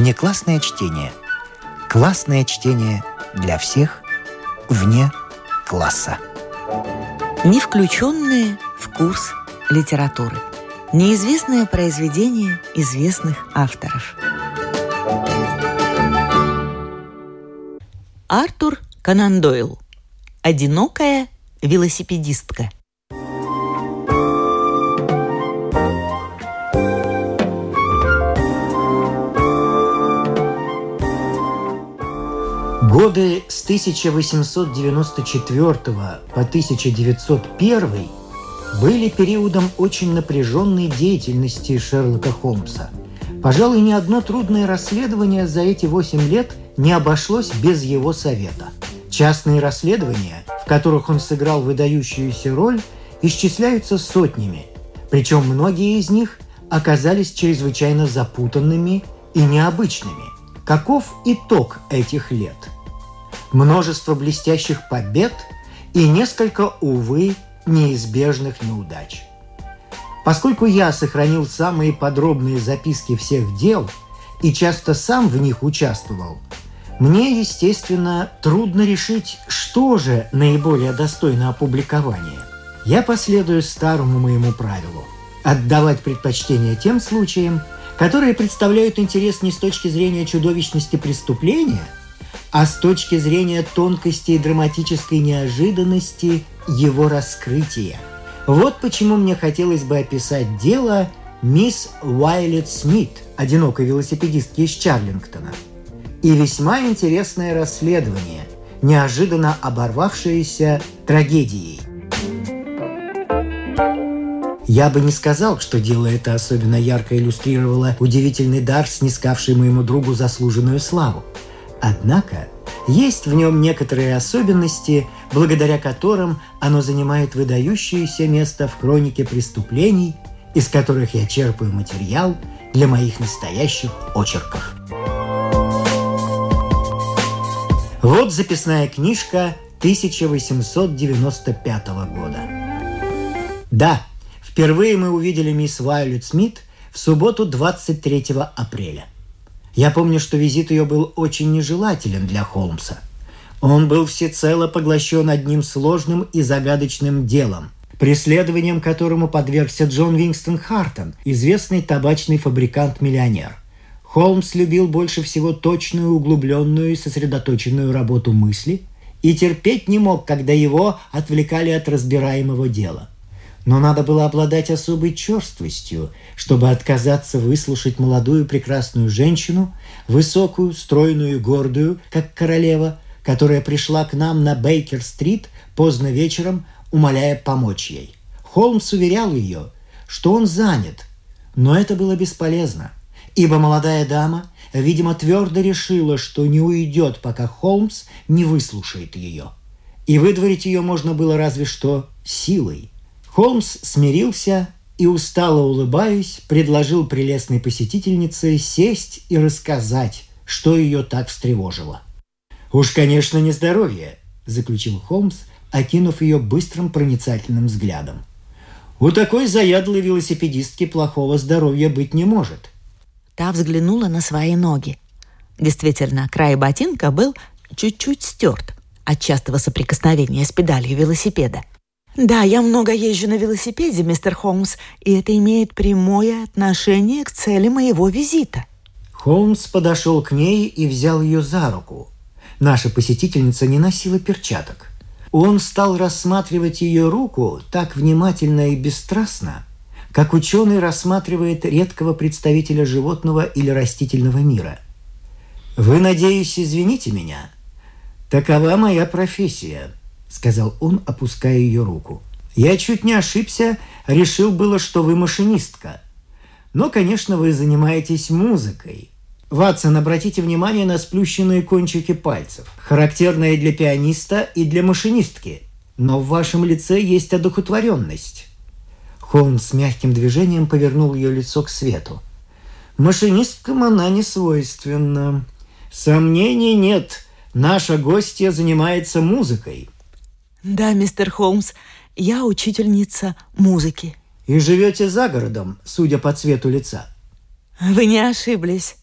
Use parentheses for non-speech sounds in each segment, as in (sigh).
Внеклассное чтение. Классное чтение для всех вне класса. Не включенные в курс литературы. Неизвестное произведение известных авторов. Артур Конан Дойл. Одинокая велосипедистка – Годы с 1894 по 1901 были периодом очень напряженной деятельности Шерлока Холмса. Пожалуй, ни одно трудное расследование за эти восемь лет не обошлось без его совета. Частные расследования, в которых он сыграл выдающуюся роль, исчисляются сотнями, причем многие из них оказались чрезвычайно запутанными и необычными. Каков итог этих лет – множество блестящих побед и несколько, увы, неизбежных неудач. Поскольку я сохранил самые подробные записки всех дел и часто сам в них участвовал, мне, естественно, трудно решить, что же наиболее достойно опубликования. Я последую старому моему правилу – отдавать предпочтение тем случаям, которые представляют интерес не с точки зрения чудовищности преступления – а с точки зрения тонкости и драматической неожиданности его раскрытия. Вот почему мне хотелось бы описать дело мисс Уайлет Смит, одинокой велосипедистки из Чарлингтона. И весьма интересное расследование, неожиданно оборвавшееся трагедией. Я бы не сказал, что дело это особенно ярко иллюстрировало удивительный дар, снискавший моему другу заслуженную славу. Однако есть в нем некоторые особенности, благодаря которым оно занимает выдающееся место в хронике преступлений, из которых я черпаю материал для моих настоящих очерков. Вот записная книжка 1895 года. Да, впервые мы увидели мисс Вайолет Смит в субботу 23 апреля – я помню, что визит ее был очень нежелателен для Холмса. Он был всецело поглощен одним сложным и загадочным делом, преследованием которому подвергся Джон Вингстон Хартон, известный табачный фабрикант-миллионер. Холмс любил больше всего точную, углубленную и сосредоточенную работу мысли и терпеть не мог, когда его отвлекали от разбираемого дела – но надо было обладать особой черствостью, чтобы отказаться выслушать молодую прекрасную женщину, высокую, стройную и гордую, как королева, которая пришла к нам на Бейкер-стрит поздно вечером, умоляя помочь ей. Холмс уверял ее, что он занят, но это было бесполезно, ибо молодая дама, видимо, твердо решила, что не уйдет, пока Холмс не выслушает ее. И выдворить ее можно было разве что силой – Холмс смирился и, устало улыбаясь, предложил прелестной посетительнице сесть и рассказать, что ее так встревожило. «Уж, конечно, не здоровье», – заключил Холмс, окинув ее быстрым проницательным взглядом. «У такой заядлой велосипедистки плохого здоровья быть не может». Та взглянула на свои ноги. Действительно, край ботинка был чуть-чуть стерт от частого соприкосновения с педалью велосипеда. Да, я много езжу на велосипеде, мистер Холмс, и это имеет прямое отношение к цели моего визита. Холмс подошел к ней и взял ее за руку. Наша посетительница не носила перчаток. Он стал рассматривать ее руку так внимательно и бесстрастно, как ученый рассматривает редкого представителя животного или растительного мира. «Вы, надеюсь, извините меня? Такова моя профессия», сказал он, опуская ее руку. «Я чуть не ошибся, решил было, что вы машинистка. Но, конечно, вы занимаетесь музыкой. Ватсон, обратите внимание на сплющенные кончики пальцев, характерные для пианиста и для машинистки. Но в вашем лице есть одухотворенность». Холмс с мягким движением повернул ее лицо к свету. «Машинисткам она не свойственна. Сомнений нет. Наша гостья занимается музыкой. Да, мистер Холмс, я учительница музыки. И живете за городом, судя по цвету лица. Вы не ошиблись.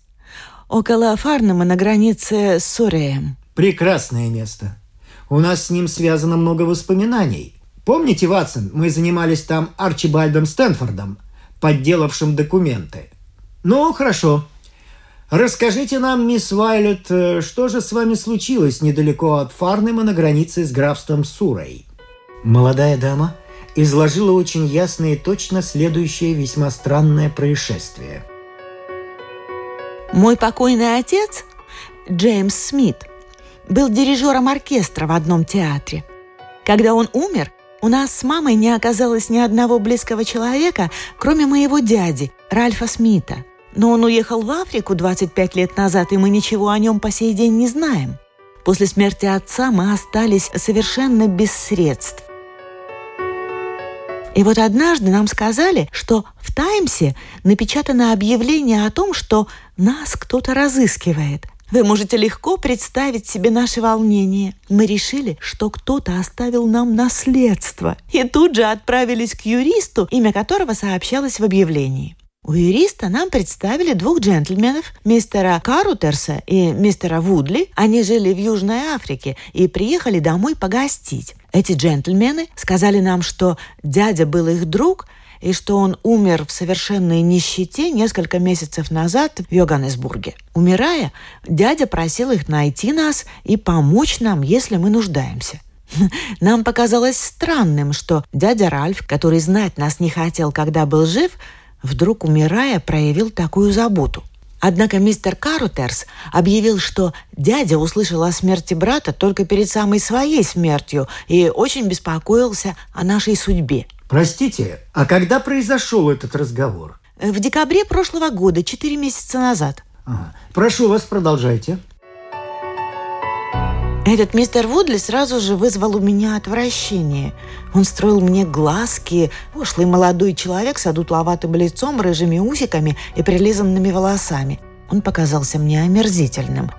около Фарнема на границе с Суреем. Прекрасное место. У нас с ним связано много воспоминаний. Помните, Ватсон, мы занимались там Арчибальдом Стэнфордом, подделавшим документы. Ну, хорошо. Расскажите нам, мисс Вайлет, э, что же с вами случилось недалеко от Фарнема на границе с графством Сурой? Молодая дама изложила очень ясно и точно следующее весьма странное происшествие. Мой покойный отец, Джеймс Смит, был дирижером оркестра в одном театре. Когда он умер, у нас с мамой не оказалось ни одного близкого человека, кроме моего дяди, Ральфа Смита. Но он уехал в Африку 25 лет назад, и мы ничего о нем по сей день не знаем. После смерти отца мы остались совершенно без средств. И вот однажды нам сказали, что в «Таймсе» напечатано объявление о том, что нас кто-то разыскивает – вы можете легко представить себе наше волнение. Мы решили, что кто-то оставил нам наследство, и тут же отправились к юристу, имя которого сообщалось в объявлении. У юриста нам представили двух джентльменов, мистера Карутерса и мистера Вудли. Они жили в Южной Африке и приехали домой погостить. Эти джентльмены сказали нам, что дядя был их друг, и что он умер в совершенной нищете несколько месяцев назад в Йоганнесбурге. Умирая, дядя просил их найти нас и помочь нам, если мы нуждаемся. (laughs) Нам показалось странным, что дядя Ральф, который знать нас не хотел, когда был жив, вдруг, умирая, проявил такую заботу. Однако мистер Карутерс объявил, что дядя услышал о смерти брата только перед самой своей смертью и очень беспокоился о нашей судьбе – Простите, а когда произошел этот разговор? В декабре прошлого года, четыре месяца назад. Ага. Прошу вас, продолжайте. Этот мистер Вудли сразу же вызвал у меня отвращение. Он строил мне глазки, ушлый молодой человек с одутловатым лицом, рыжими усиками и прилизанными волосами. Он показался мне омерзительным.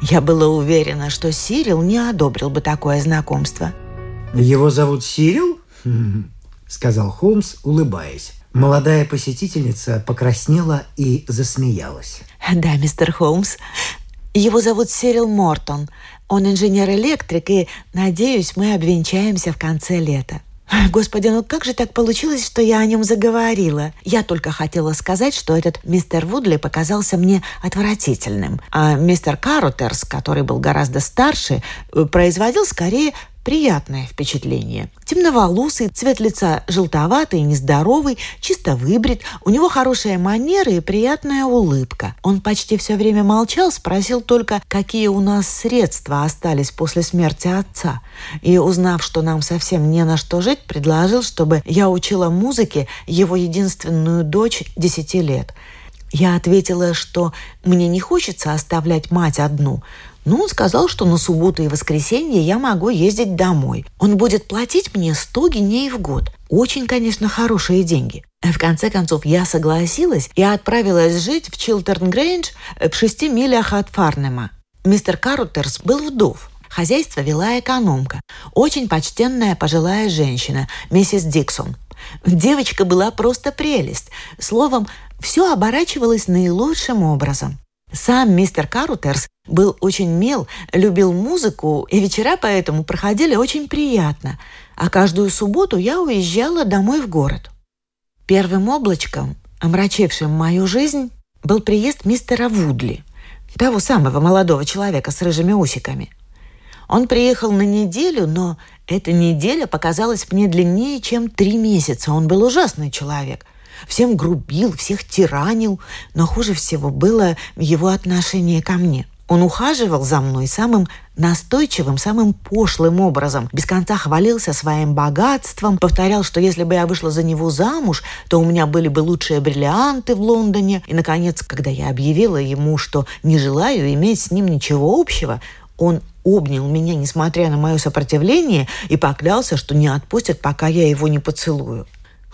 Я была уверена, что Сирил не одобрил бы такое знакомство. Его зовут Сирил? (laughs) сказал Холмс, улыбаясь. Молодая посетительница покраснела и засмеялась. «Да, мистер Холмс. Его зовут Сирил Мортон. Он инженер-электрик, и, надеюсь, мы обвенчаемся в конце лета». Господи, ну как же так получилось, что я о нем заговорила? Я только хотела сказать, что этот мистер Вудли показался мне отвратительным, а мистер Карутерс, который был гораздо старше, производил скорее приятное впечатление. Темноволосый, цвет лица желтоватый, нездоровый, чисто выбрит, у него хорошая манера и приятная улыбка. Он почти все время молчал, спросил только, какие у нас средства остались после смерти отца. И, узнав, что нам совсем не на что жить, предложил, чтобы я учила музыке его единственную дочь десяти лет. Я ответила, что мне не хочется оставлять мать одну, ну, он сказал, что на субботу и воскресенье я могу ездить домой. Он будет платить мне 100 гиней в год. Очень, конечно, хорошие деньги. В конце концов, я согласилась и отправилась жить в Чилтерн-Грейндж в шести милях от Фарнема. Мистер Карутерс был вдов. Хозяйство вела экономка. Очень почтенная пожилая женщина, миссис Диксон. Девочка была просто прелесть. Словом, все оборачивалось наилучшим образом. Сам мистер Карутерс был очень мил, любил музыку, и вечера поэтому проходили очень приятно. А каждую субботу я уезжала домой в город. Первым облачком, омрачившим мою жизнь, был приезд мистера Вудли, того самого молодого человека с рыжими усиками. Он приехал на неделю, но эта неделя показалась мне длиннее, чем три месяца. Он был ужасный человек всем грубил, всех тиранил, но хуже всего было его отношение ко мне. Он ухаживал за мной самым настойчивым, самым пошлым образом. Без конца хвалился своим богатством, повторял, что если бы я вышла за него замуж, то у меня были бы лучшие бриллианты в Лондоне. И, наконец, когда я объявила ему, что не желаю иметь с ним ничего общего, он обнял меня, несмотря на мое сопротивление, и поклялся, что не отпустит, пока я его не поцелую.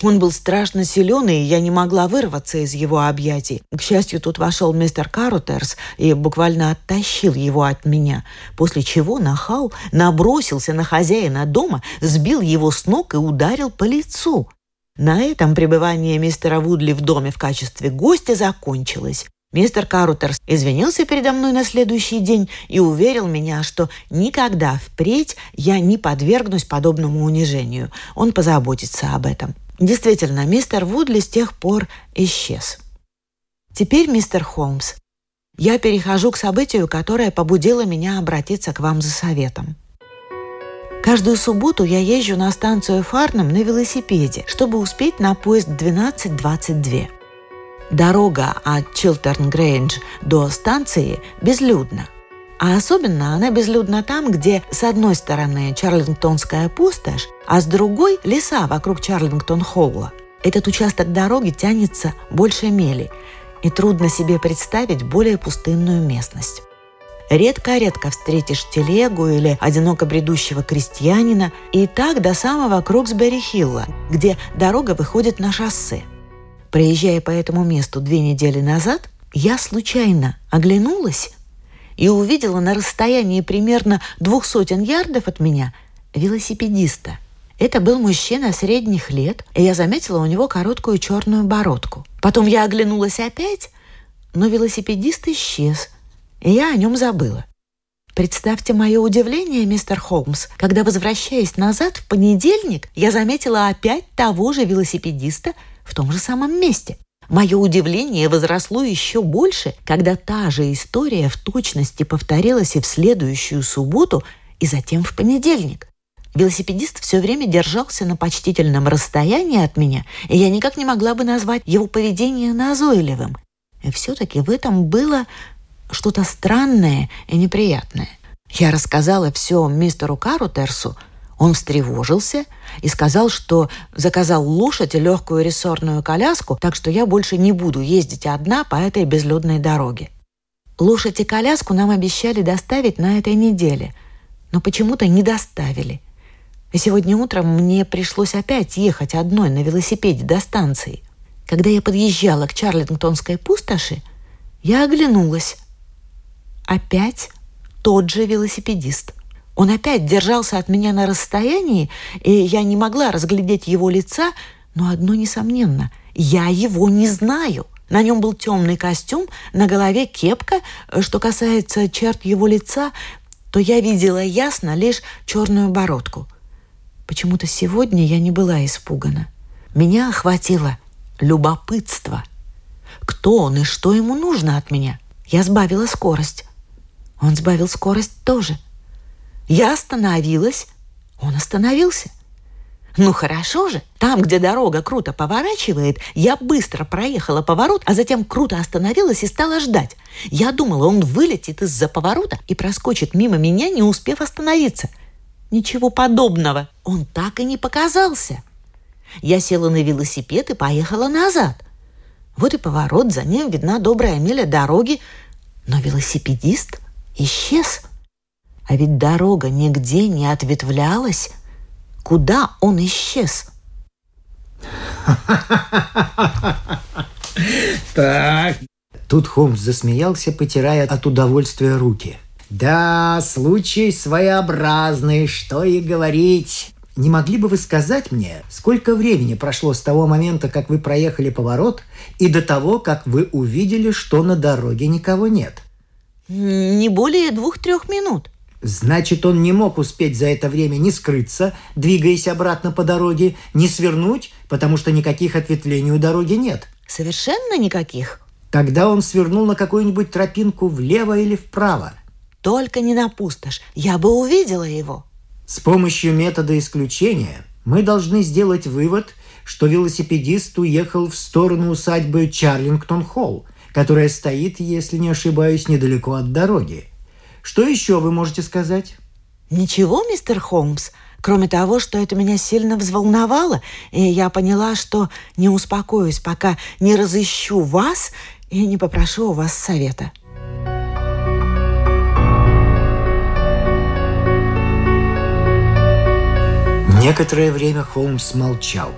Он был страшно силен, и я не могла вырваться из его объятий. К счастью, тут вошел мистер Карутерс и буквально оттащил его от меня, после чего нахал набросился на хозяина дома, сбил его с ног и ударил по лицу. На этом пребывание мистера Вудли в доме в качестве гостя закончилось. Мистер Карутерс извинился передо мной на следующий день и уверил меня, что никогда впредь я не подвергнусь подобному унижению. Он позаботится об этом. Действительно, мистер Вудли с тех пор исчез. Теперь, мистер Холмс, я перехожу к событию, которое побудило меня обратиться к вам за советом. Каждую субботу я езжу на станцию Фарнам на велосипеде, чтобы успеть на поезд 12.22. Дорога от Чилтерн-Грейндж до станции безлюдна. А особенно она безлюдна там, где с одной стороны Чарлингтонская пустошь, а с другой – леса вокруг Чарлингтон-Холла. Этот участок дороги тянется больше мили, и трудно себе представить более пустынную местность. Редко-редко встретишь телегу или одиноко бредущего крестьянина, и так до самого Кроксбери-Хилла, где дорога выходит на шоссе – Проезжая по этому месту две недели назад, я случайно оглянулась и увидела на расстоянии примерно двух сотен ярдов от меня велосипедиста. Это был мужчина средних лет, и я заметила у него короткую черную бородку. Потом я оглянулась опять, но велосипедист исчез, и я о нем забыла. Представьте мое удивление, мистер Холмс, когда, возвращаясь назад в понедельник, я заметила опять того же велосипедиста, в том же самом месте. Мое удивление возросло еще больше, когда та же история в точности повторилась и в следующую субботу, и затем в понедельник. Велосипедист все время держался на почтительном расстоянии от меня, и я никак не могла бы назвать его поведение назойливым. И все-таки в этом было что-то странное и неприятное. Я рассказала все мистеру Карутерсу, он встревожился и сказал, что заказал лошадь и легкую рессорную коляску, так что я больше не буду ездить одна по этой безлюдной дороге. Лошадь и коляску нам обещали доставить на этой неделе, но почему-то не доставили. И сегодня утром мне пришлось опять ехать одной на велосипеде до станции. Когда я подъезжала к Чарлингтонской пустоши, я оглянулась. Опять тот же велосипедист. Он опять держался от меня на расстоянии, и я не могла разглядеть его лица, но одно несомненно – я его не знаю. На нем был темный костюм, на голове кепка. Что касается черт его лица, то я видела ясно лишь черную бородку. Почему-то сегодня я не была испугана. Меня охватило любопытство. Кто он и что ему нужно от меня? Я сбавила скорость. Он сбавил скорость тоже – я остановилась, он остановился. Ну хорошо же, там, где дорога круто поворачивает, я быстро проехала поворот, а затем круто остановилась и стала ждать. Я думала, он вылетит из-за поворота и проскочит мимо меня, не успев остановиться. Ничего подобного. Он так и не показался. Я села на велосипед и поехала назад. Вот и поворот, за ним видна добрая миля дороги, но велосипедист исчез. А ведь дорога нигде не ответвлялась. Куда он исчез? (laughs) Так. Тут Холмс засмеялся, потирая от удовольствия руки. Да, случай своеобразный, что и говорить. Не могли бы вы сказать мне, сколько времени прошло с того момента, как вы проехали поворот, и до того, как вы увидели, что на дороге никого нет? Не более двух-трех минут. Значит, он не мог успеть за это время ни скрыться, двигаясь обратно по дороге, ни свернуть, потому что никаких ответвлений у дороги нет. Совершенно никаких. Тогда он свернул на какую-нибудь тропинку влево или вправо. Только не на пустошь. Я бы увидела его. С помощью метода исключения мы должны сделать вывод, что велосипедист уехал в сторону усадьбы Чарлингтон-Холл, которая стоит, если не ошибаюсь, недалеко от дороги. Что еще вы можете сказать? Ничего, мистер Холмс, кроме того, что это меня сильно взволновало, и я поняла, что не успокоюсь, пока не разыщу вас и не попрошу у вас совета. Некоторое время Холмс молчал.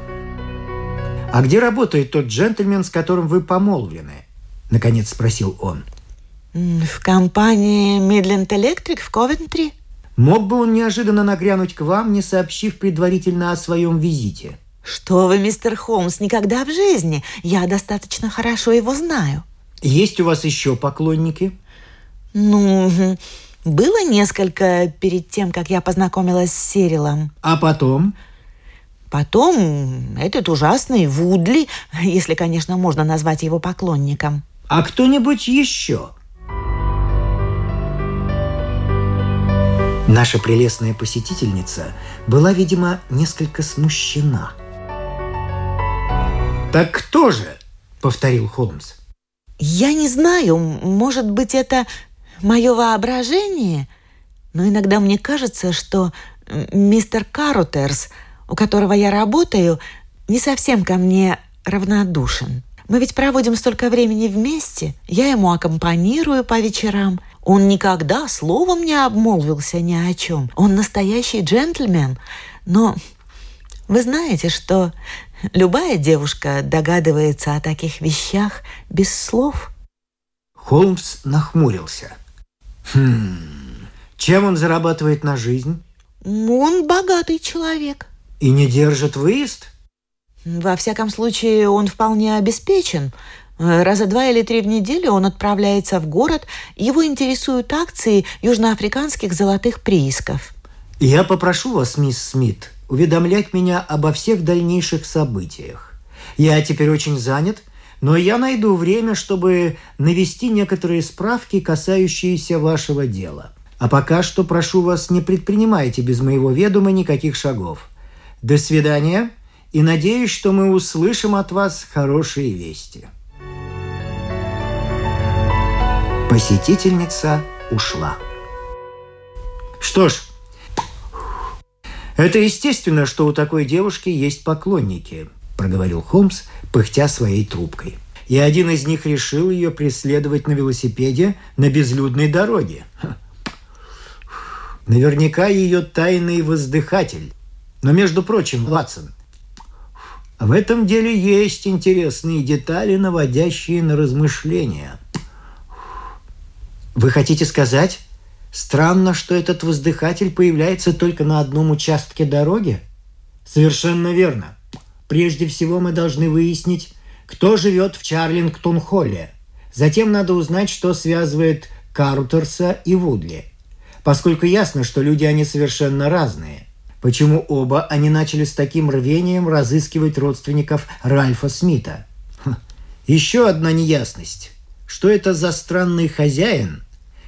«А где работает тот джентльмен, с которым вы помолвлены?» – наконец спросил он – в компании Midland Electric в Ковентри. Мог бы он неожиданно нагрянуть к вам, не сообщив предварительно о своем визите? Что вы, мистер Холмс, никогда в жизни. Я достаточно хорошо его знаю. Есть у вас еще поклонники? Ну, было несколько перед тем, как я познакомилась с Сирилом. А потом? Потом этот ужасный Вудли, если, конечно, можно назвать его поклонником. А кто-нибудь еще? Наша прелестная посетительница была, видимо, несколько смущена. «Так кто же?» — повторил Холмс. «Я не знаю, может быть, это мое воображение, но иногда мне кажется, что мистер Карутерс, у которого я работаю, не совсем ко мне равнодушен. Мы ведь проводим столько времени вместе, я ему аккомпанирую по вечерам. Он никогда словом не обмолвился ни о чем. Он настоящий джентльмен. Но вы знаете, что любая девушка догадывается о таких вещах без слов. Холмс нахмурился. Хм, чем он зарабатывает на жизнь? Он богатый человек. И не держит выезд? Во всяком случае, он вполне обеспечен. Раза два или три в неделю он отправляется в город, его интересуют акции южноафриканских золотых приисков. Я попрошу вас, мисс Смит, уведомлять меня обо всех дальнейших событиях. Я теперь очень занят, но я найду время, чтобы навести некоторые справки, касающиеся вашего дела. А пока что прошу вас, не предпринимайте без моего ведома никаких шагов. До свидания, и надеюсь, что мы услышим от вас хорошие вести. Посетительница ушла. Что ж, это естественно, что у такой девушки есть поклонники – проговорил Холмс, пыхтя своей трубкой. И один из них решил ее преследовать на велосипеде на безлюдной дороге. Наверняка ее тайный воздыхатель. Но, между прочим, Ватсон, в этом деле есть интересные детали, наводящие на размышления. Вы хотите сказать, странно, что этот воздыхатель появляется только на одном участке дороги? Совершенно верно. Прежде всего мы должны выяснить, кто живет в Чарлингтон-Холле. Затем надо узнать, что связывает Карутерса и Вудли. Поскольку ясно, что люди они совершенно разные. Почему оба они начали с таким рвением разыскивать родственников Ральфа Смита? Ха. Еще одна неясность. Что это за странный хозяин,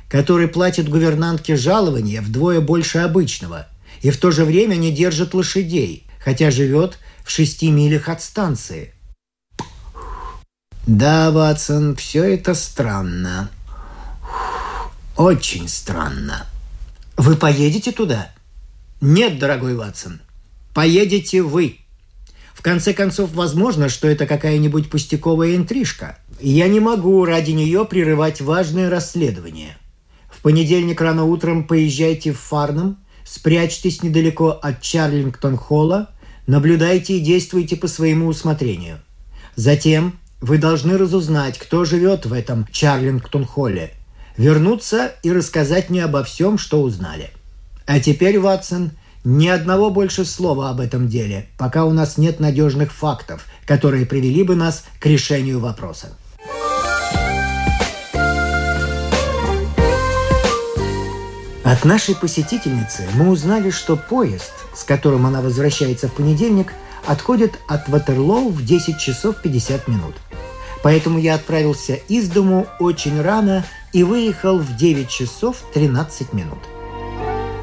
который платит гувернантке жалования вдвое больше обычного и в то же время не держит лошадей, хотя живет в шести милях от станции. Да, Ватсон, все это странно. Очень странно. Вы поедете туда? Нет, дорогой Ватсон. Поедете вы. В конце концов, возможно, что это какая-нибудь пустяковая интрижка. Я не могу ради нее прерывать важное расследование. В понедельник рано утром поезжайте в Фарнам, спрячьтесь недалеко от Чарлингтон-холла – Наблюдайте и действуйте по своему усмотрению. Затем вы должны разузнать, кто живет в этом Чарлингтон-холле, вернуться и рассказать мне обо всем, что узнали. А теперь, Ватсон, ни одного больше слова об этом деле, пока у нас нет надежных фактов, которые привели бы нас к решению вопроса. От нашей посетительницы мы узнали, что поезд, с которым она возвращается в понедельник, отходит от Ватерлоу в 10 часов 50 минут. Поэтому я отправился из дому очень рано и выехал в 9 часов 13 минут.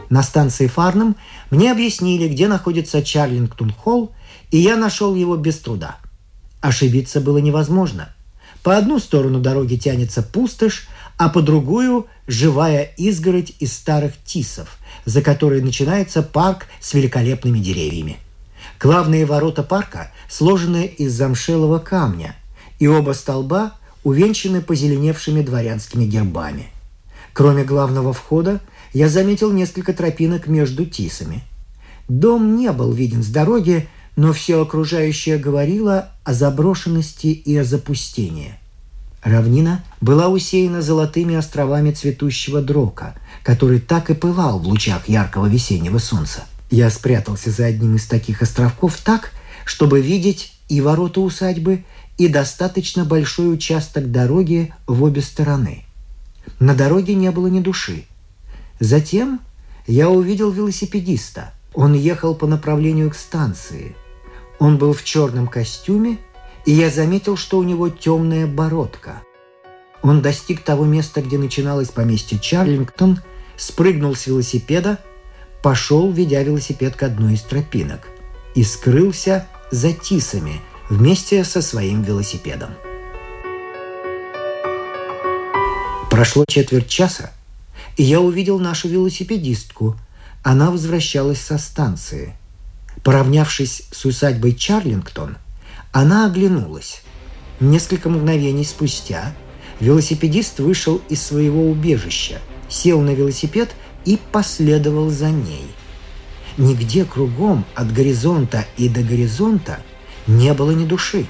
На станции Фарнам мне объяснили, где находится Чарлингтон-холл, и я нашел его без труда. Ошибиться было невозможно. По одну сторону дороги тянется пустошь, а по другую – живая изгородь из старых тисов, за которой начинается парк с великолепными деревьями. Главные ворота парка сложены из замшелого камня, и оба столба увенчаны позеленевшими дворянскими гербами. Кроме главного входа, я заметил несколько тропинок между тисами. Дом не был виден с дороги, но все окружающее говорило о заброшенности и о запустении – Равнина была усеяна золотыми островами цветущего дрока, который так и пылал в лучах яркого весеннего солнца. Я спрятался за одним из таких островков так, чтобы видеть и ворота усадьбы, и достаточно большой участок дороги в обе стороны. На дороге не было ни души. Затем я увидел велосипедиста. Он ехал по направлению к станции. Он был в черном костюме, и я заметил, что у него темная бородка. Он достиг того места, где начиналось поместье Чарлингтон, спрыгнул с велосипеда, пошел, ведя велосипед к одной из тропинок, и скрылся за тисами вместе со своим велосипедом. Прошло четверть часа, и я увидел нашу велосипедистку. Она возвращалась со станции. Поравнявшись с усадьбой Чарлингтон, она оглянулась. Несколько мгновений спустя велосипедист вышел из своего убежища, сел на велосипед и последовал за ней. Нигде кругом от горизонта и до горизонта не было ни души.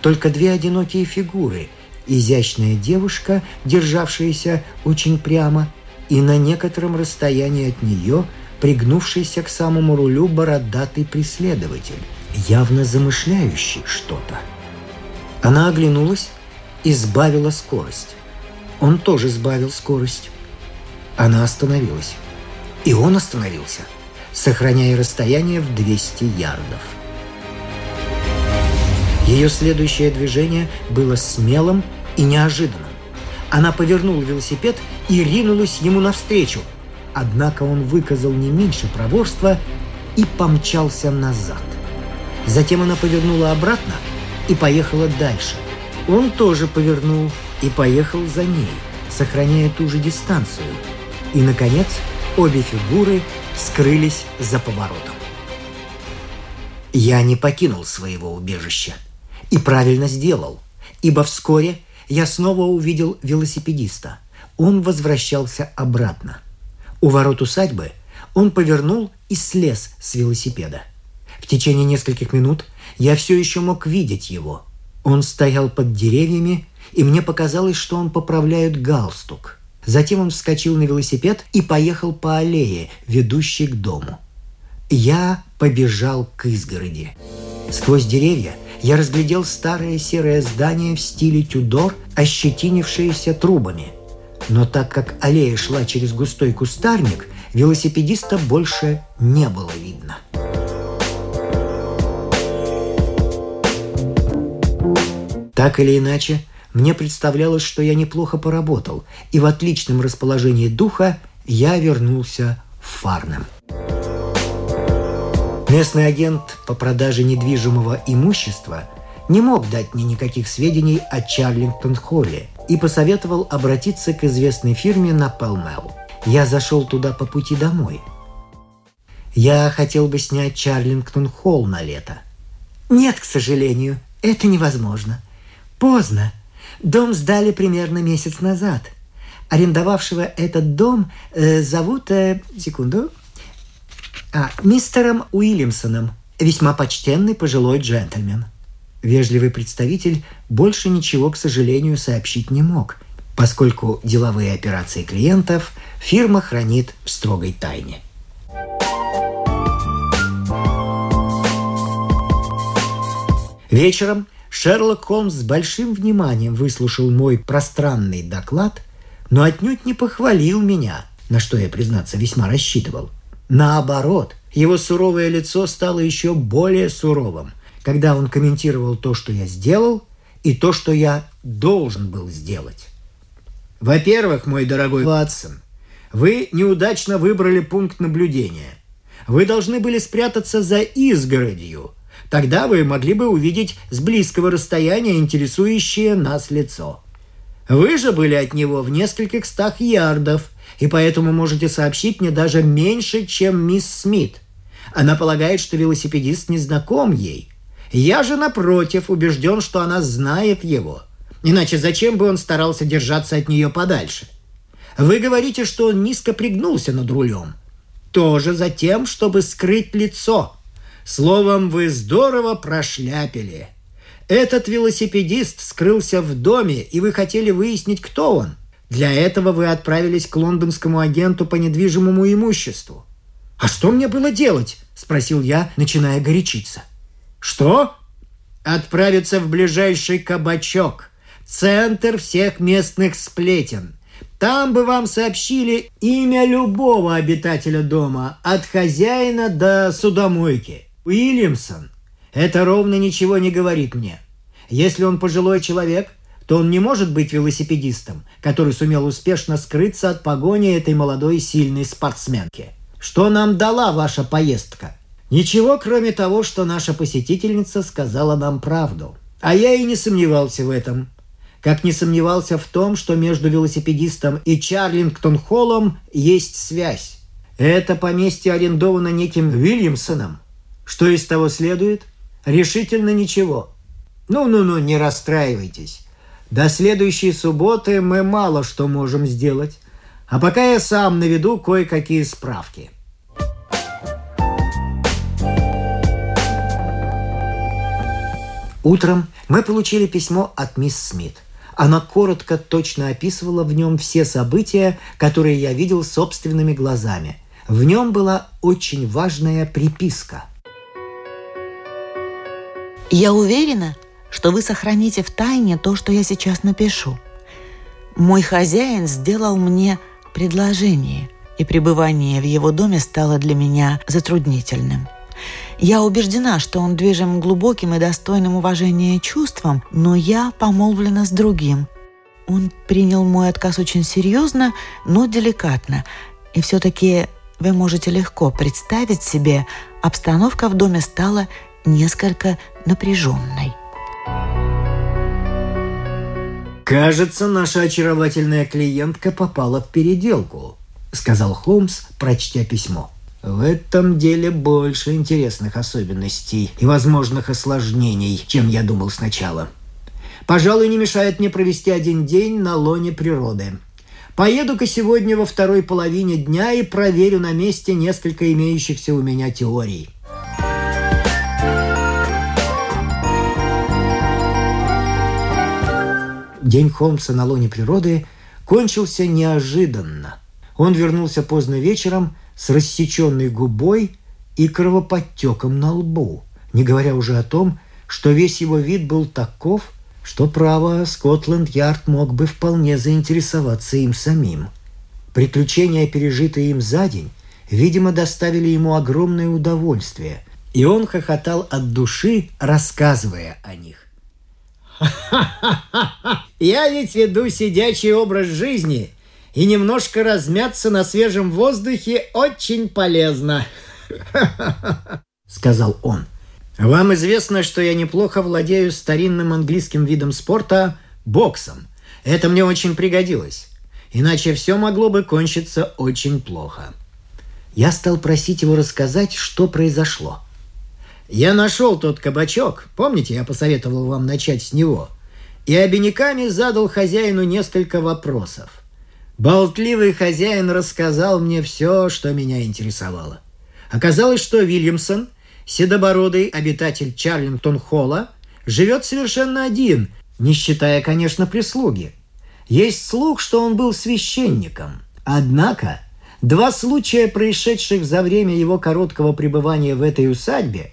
Только две одинокие фигуры. Изящная девушка, державшаяся очень прямо, и на некотором расстоянии от нее пригнувшийся к самому рулю бородатый преследователь, явно замышляющий что-то. Она оглянулась и сбавила скорость. Он тоже сбавил скорость. Она остановилась. И он остановился, сохраняя расстояние в 200 ярдов. Ее следующее движение было смелым и неожиданным. Она повернула велосипед и ринулась ему навстречу. Однако он выказал не меньше проворства и помчался назад. Затем она повернула обратно и поехала дальше. Он тоже повернул и поехал за ней, сохраняя ту же дистанцию – и, наконец, обе фигуры скрылись за поворотом. Я не покинул своего убежища. И правильно сделал, ибо вскоре я снова увидел велосипедиста. Он возвращался обратно. У ворот усадьбы он повернул и слез с велосипеда. В течение нескольких минут я все еще мог видеть его. Он стоял под деревьями, и мне показалось, что он поправляет галстук – Затем он вскочил на велосипед и поехал по аллее, ведущей к дому. Я побежал к изгороди. Сквозь деревья я разглядел старое серое здание в стиле Тюдор, ощетинившееся трубами. Но так как аллея шла через густой кустарник, велосипедиста больше не было видно. Так или иначе, мне представлялось, что я неплохо поработал, и в отличном расположении духа я вернулся в Фарнем. Местный агент по продаже недвижимого имущества не мог дать мне никаких сведений о Чарлингтон-Холле и посоветовал обратиться к известной фирме на Пелмел. Я зашел туда по пути домой. Я хотел бы снять Чарлингтон-Холл на лето. Нет, к сожалению, это невозможно. Поздно. Дом сдали примерно месяц назад. Арендовавшего этот дом э, зовут, э, секунду, а, мистером Уильямсоном, весьма почтенный пожилой джентльмен. Вежливый представитель больше ничего, к сожалению, сообщить не мог, поскольку деловые операции клиентов фирма хранит в строгой тайне. Вечером Шерлок Холмс с большим вниманием выслушал мой пространный доклад, но отнюдь не похвалил меня, на что я, признаться, весьма рассчитывал. Наоборот, его суровое лицо стало еще более суровым, когда он комментировал то, что я сделал, и то, что я должен был сделать. Во-первых, мой дорогой Ватсон, вы неудачно выбрали пункт наблюдения. Вы должны были спрятаться за изгородью – Тогда вы могли бы увидеть с близкого расстояния интересующее нас лицо. Вы же были от него в нескольких стах ярдов, и поэтому можете сообщить мне даже меньше, чем мисс Смит. Она полагает, что велосипедист не знаком ей. Я же, напротив, убежден, что она знает его. Иначе зачем бы он старался держаться от нее подальше? Вы говорите, что он низко пригнулся над рулем. Тоже за тем, чтобы скрыть лицо – Словом, вы здорово прошляпили. Этот велосипедист скрылся в доме, и вы хотели выяснить, кто он. Для этого вы отправились к лондонскому агенту по недвижимому имуществу. «А что мне было делать?» – спросил я, начиная горячиться. «Что?» отправиться в ближайший кабачок, центр всех местных сплетен. Там бы вам сообщили имя любого обитателя дома, от хозяина до судомойки. Уильямсон. Это ровно ничего не говорит мне. Если он пожилой человек, то он не может быть велосипедистом, который сумел успешно скрыться от погони этой молодой сильной спортсменки. Что нам дала ваша поездка? Ничего, кроме того, что наша посетительница сказала нам правду. А я и не сомневался в этом. Как не сомневался в том, что между велосипедистом и Чарлингтон-Холлом есть связь. Это поместье арендовано неким Вильямсоном. Что из того следует? Решительно ничего. Ну-ну-ну, не расстраивайтесь. До следующей субботы мы мало что можем сделать. А пока я сам наведу кое-какие справки. Утром мы получили письмо от мисс Смит. Она коротко, точно описывала в нем все события, которые я видел собственными глазами. В нем была очень важная приписка. Я уверена, что вы сохраните в тайне то, что я сейчас напишу. Мой хозяин сделал мне предложение, и пребывание в его доме стало для меня затруднительным – я убеждена, что он движим глубоким и достойным уважения чувством, но я помолвлена с другим. Он принял мой отказ очень серьезно, но деликатно. И все-таки вы можете легко представить себе, обстановка в доме стала несколько напряженной. «Кажется, наша очаровательная клиентка попала в переделку», — сказал Холмс, прочтя письмо. В этом деле больше интересных особенностей и возможных осложнений, чем я думал сначала. Пожалуй, не мешает мне провести один день на лоне природы. Поеду-ка сегодня во второй половине дня и проверю на месте несколько имеющихся у меня теорий. День Холмса на лоне природы кончился неожиданно. Он вернулся поздно вечером – с рассеченной губой и кровоподтеком на лбу, не говоря уже о том, что весь его вид был таков, что право Скотланд-Ярд мог бы вполне заинтересоваться им самим. Приключения, пережитые им за день, видимо, доставили ему огромное удовольствие, и он хохотал от души, рассказывая о них. «Ха-ха-ха! (laughs) Я ведь веду сидячий образ жизни и немножко размяться на свежем воздухе очень полезно», — сказал он. «Вам известно, что я неплохо владею старинным английским видом спорта – боксом. Это мне очень пригодилось. Иначе все могло бы кончиться очень плохо». Я стал просить его рассказать, что произошло. Я нашел тот кабачок, помните, я посоветовал вам начать с него, и обиняками задал хозяину несколько вопросов. Болтливый хозяин рассказал мне все, что меня интересовало. Оказалось, что Вильямсон, седобородый обитатель Чарлингтон-Холла, живет совершенно один, не считая, конечно, прислуги. Есть слух, что он был священником. Однако два случая, происшедших за время его короткого пребывания в этой усадьбе,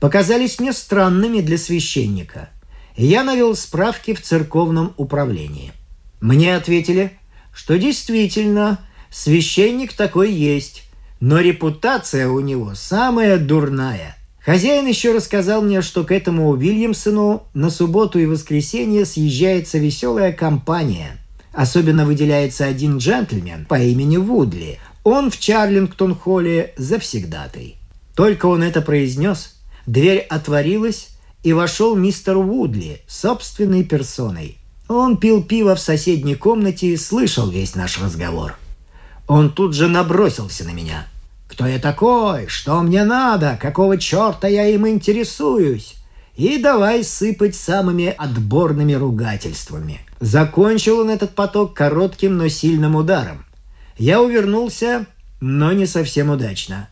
показались мне странными для священника. Я навел справки в церковном управлении. Мне ответили – что действительно священник такой есть, но репутация у него самая дурная. Хозяин еще рассказал мне, что к этому Уильямсону на субботу и воскресенье съезжается веселая компания. Особенно выделяется один джентльмен по имени Вудли. Он в Чарлингтон-холле завсегдатый. Только он это произнес, дверь отворилась, и вошел мистер Вудли собственной персоной. Он пил пиво в соседней комнате и слышал весь наш разговор. Он тут же набросился на меня. «Кто я такой? Что мне надо? Какого черта я им интересуюсь?» И давай сыпать самыми отборными ругательствами. Закончил он этот поток коротким, но сильным ударом. Я увернулся, но не совсем удачно.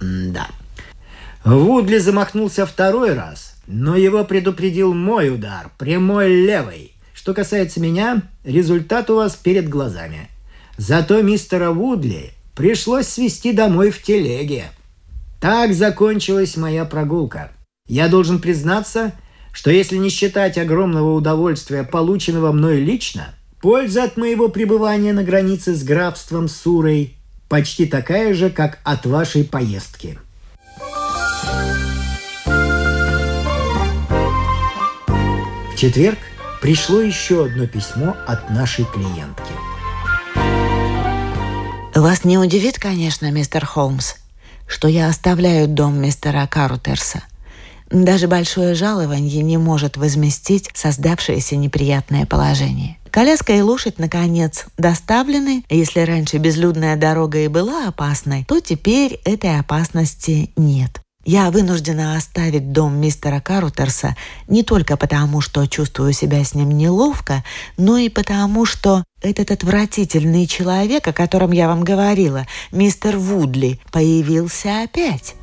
Да. Вудли замахнулся второй раз, но его предупредил мой удар, прямой левой – что касается меня, результат у вас перед глазами. Зато мистера Вудли пришлось свести домой в телеге. Так закончилась моя прогулка. Я должен признаться, что если не считать огромного удовольствия, полученного мной лично, польза от моего пребывания на границе с графством Сурой почти такая же, как от вашей поездки. В четверг пришло еще одно письмо от нашей клиентки. Вас не удивит, конечно, мистер Холмс, что я оставляю дом мистера Карутерса. Даже большое жалование не может возместить создавшееся неприятное положение. Коляска и лошадь, наконец, доставлены. Если раньше безлюдная дорога и была опасной, то теперь этой опасности нет. Я вынуждена оставить дом мистера Карутерса не только потому, что чувствую себя с ним неловко, но и потому, что этот отвратительный человек, о котором я вам говорила, мистер Вудли, появился опять.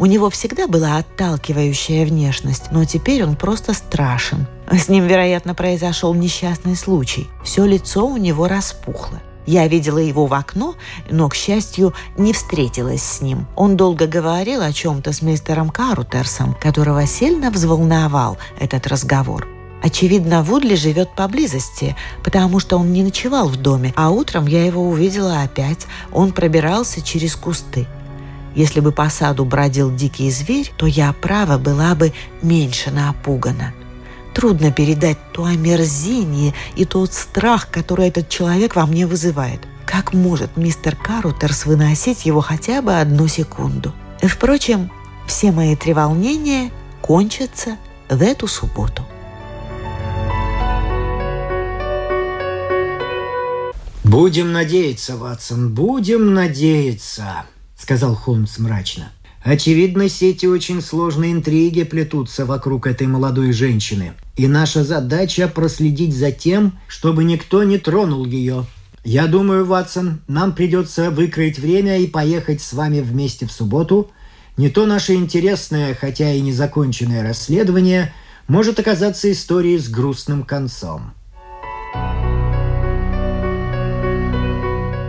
У него всегда была отталкивающая внешность, но теперь он просто страшен. С ним, вероятно, произошел несчастный случай. Все лицо у него распухло. Я видела его в окно, но, к счастью, не встретилась с ним. Он долго говорил о чем-то с мистером Карутерсом, которого сильно взволновал этот разговор. Очевидно, Вудли живет поблизости, потому что он не ночевал в доме, а утром я его увидела опять. Он пробирался через кусты. Если бы по саду бродил дикий зверь, то я, право, была бы меньше напугана. Трудно передать то омерзение и тот страх, который этот человек во мне вызывает. Как может мистер Карутерс выносить его хотя бы одну секунду? Впрочем, все мои треволнения кончатся в эту субботу. «Будем надеяться, Ватсон, будем надеяться», — сказал Холмс мрачно. Очевидно, сети очень сложные интриги плетутся вокруг этой молодой женщины. И наша задача проследить за тем, чтобы никто не тронул ее. Я думаю, Ватсон, нам придется выкроить время и поехать с вами вместе в субботу. Не то наше интересное, хотя и незаконченное расследование может оказаться историей с грустным концом.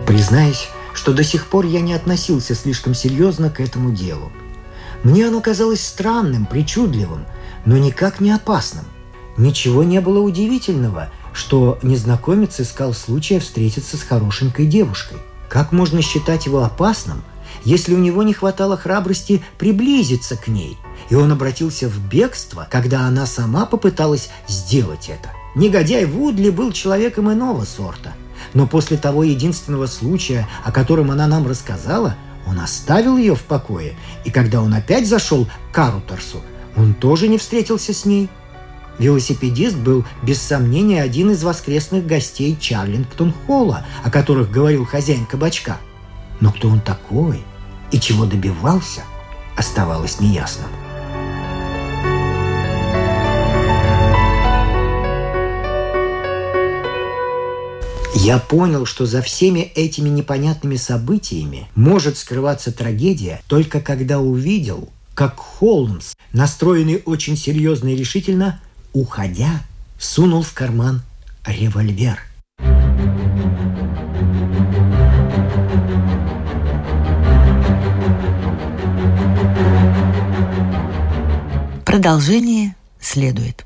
Признаюсь, что до сих пор я не относился слишком серьезно к этому делу. Мне оно казалось странным, причудливым, но никак не опасным. Ничего не было удивительного, что незнакомец искал случая встретиться с хорошенькой девушкой. Как можно считать его опасным, если у него не хватало храбрости приблизиться к ней, и он обратился в бегство, когда она сама попыталась сделать это? Негодяй Вудли был человеком иного сорта – но после того единственного случая, о котором она нам рассказала, он оставил ее в покое, и когда он опять зашел к Карутерсу, он тоже не встретился с ней. Велосипедист был, без сомнения, один из воскресных гостей Чарлингтон-Холла, о которых говорил хозяин кабачка. Но кто он такой и чего добивался, оставалось неясным. Я понял, что за всеми этими непонятными событиями может скрываться трагедия только когда увидел, как Холмс, настроенный очень серьезно и решительно, уходя, сунул в карман револьвер. Продолжение следует.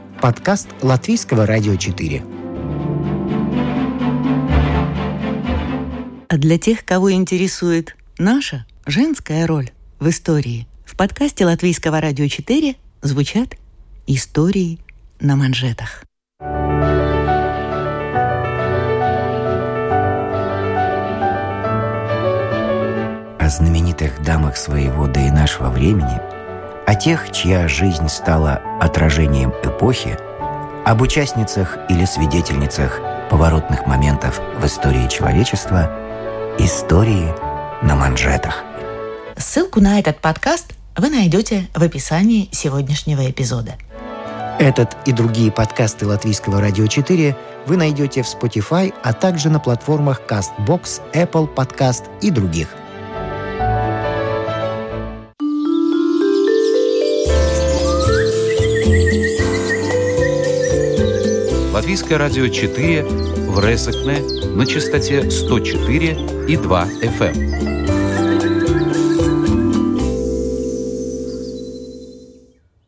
Подкаст Латвийского радио 4. А для тех, кого интересует наша женская роль в истории, в подкасте Латвийского радио 4 звучат истории на манжетах. О знаменитых дамах своего да и нашего времени – о тех, чья жизнь стала отражением эпохи, об участницах или свидетельницах поворотных моментов в истории человечества, истории на манжетах. Ссылку на этот подкаст вы найдете в описании сегодняшнего эпизода. Этот и другие подкасты Латвийского радио 4 вы найдете в Spotify, а также на платформах CastBox, Apple Podcast и других. Латвийское радио 4 в Ресекне на частоте 104 и 2 FM.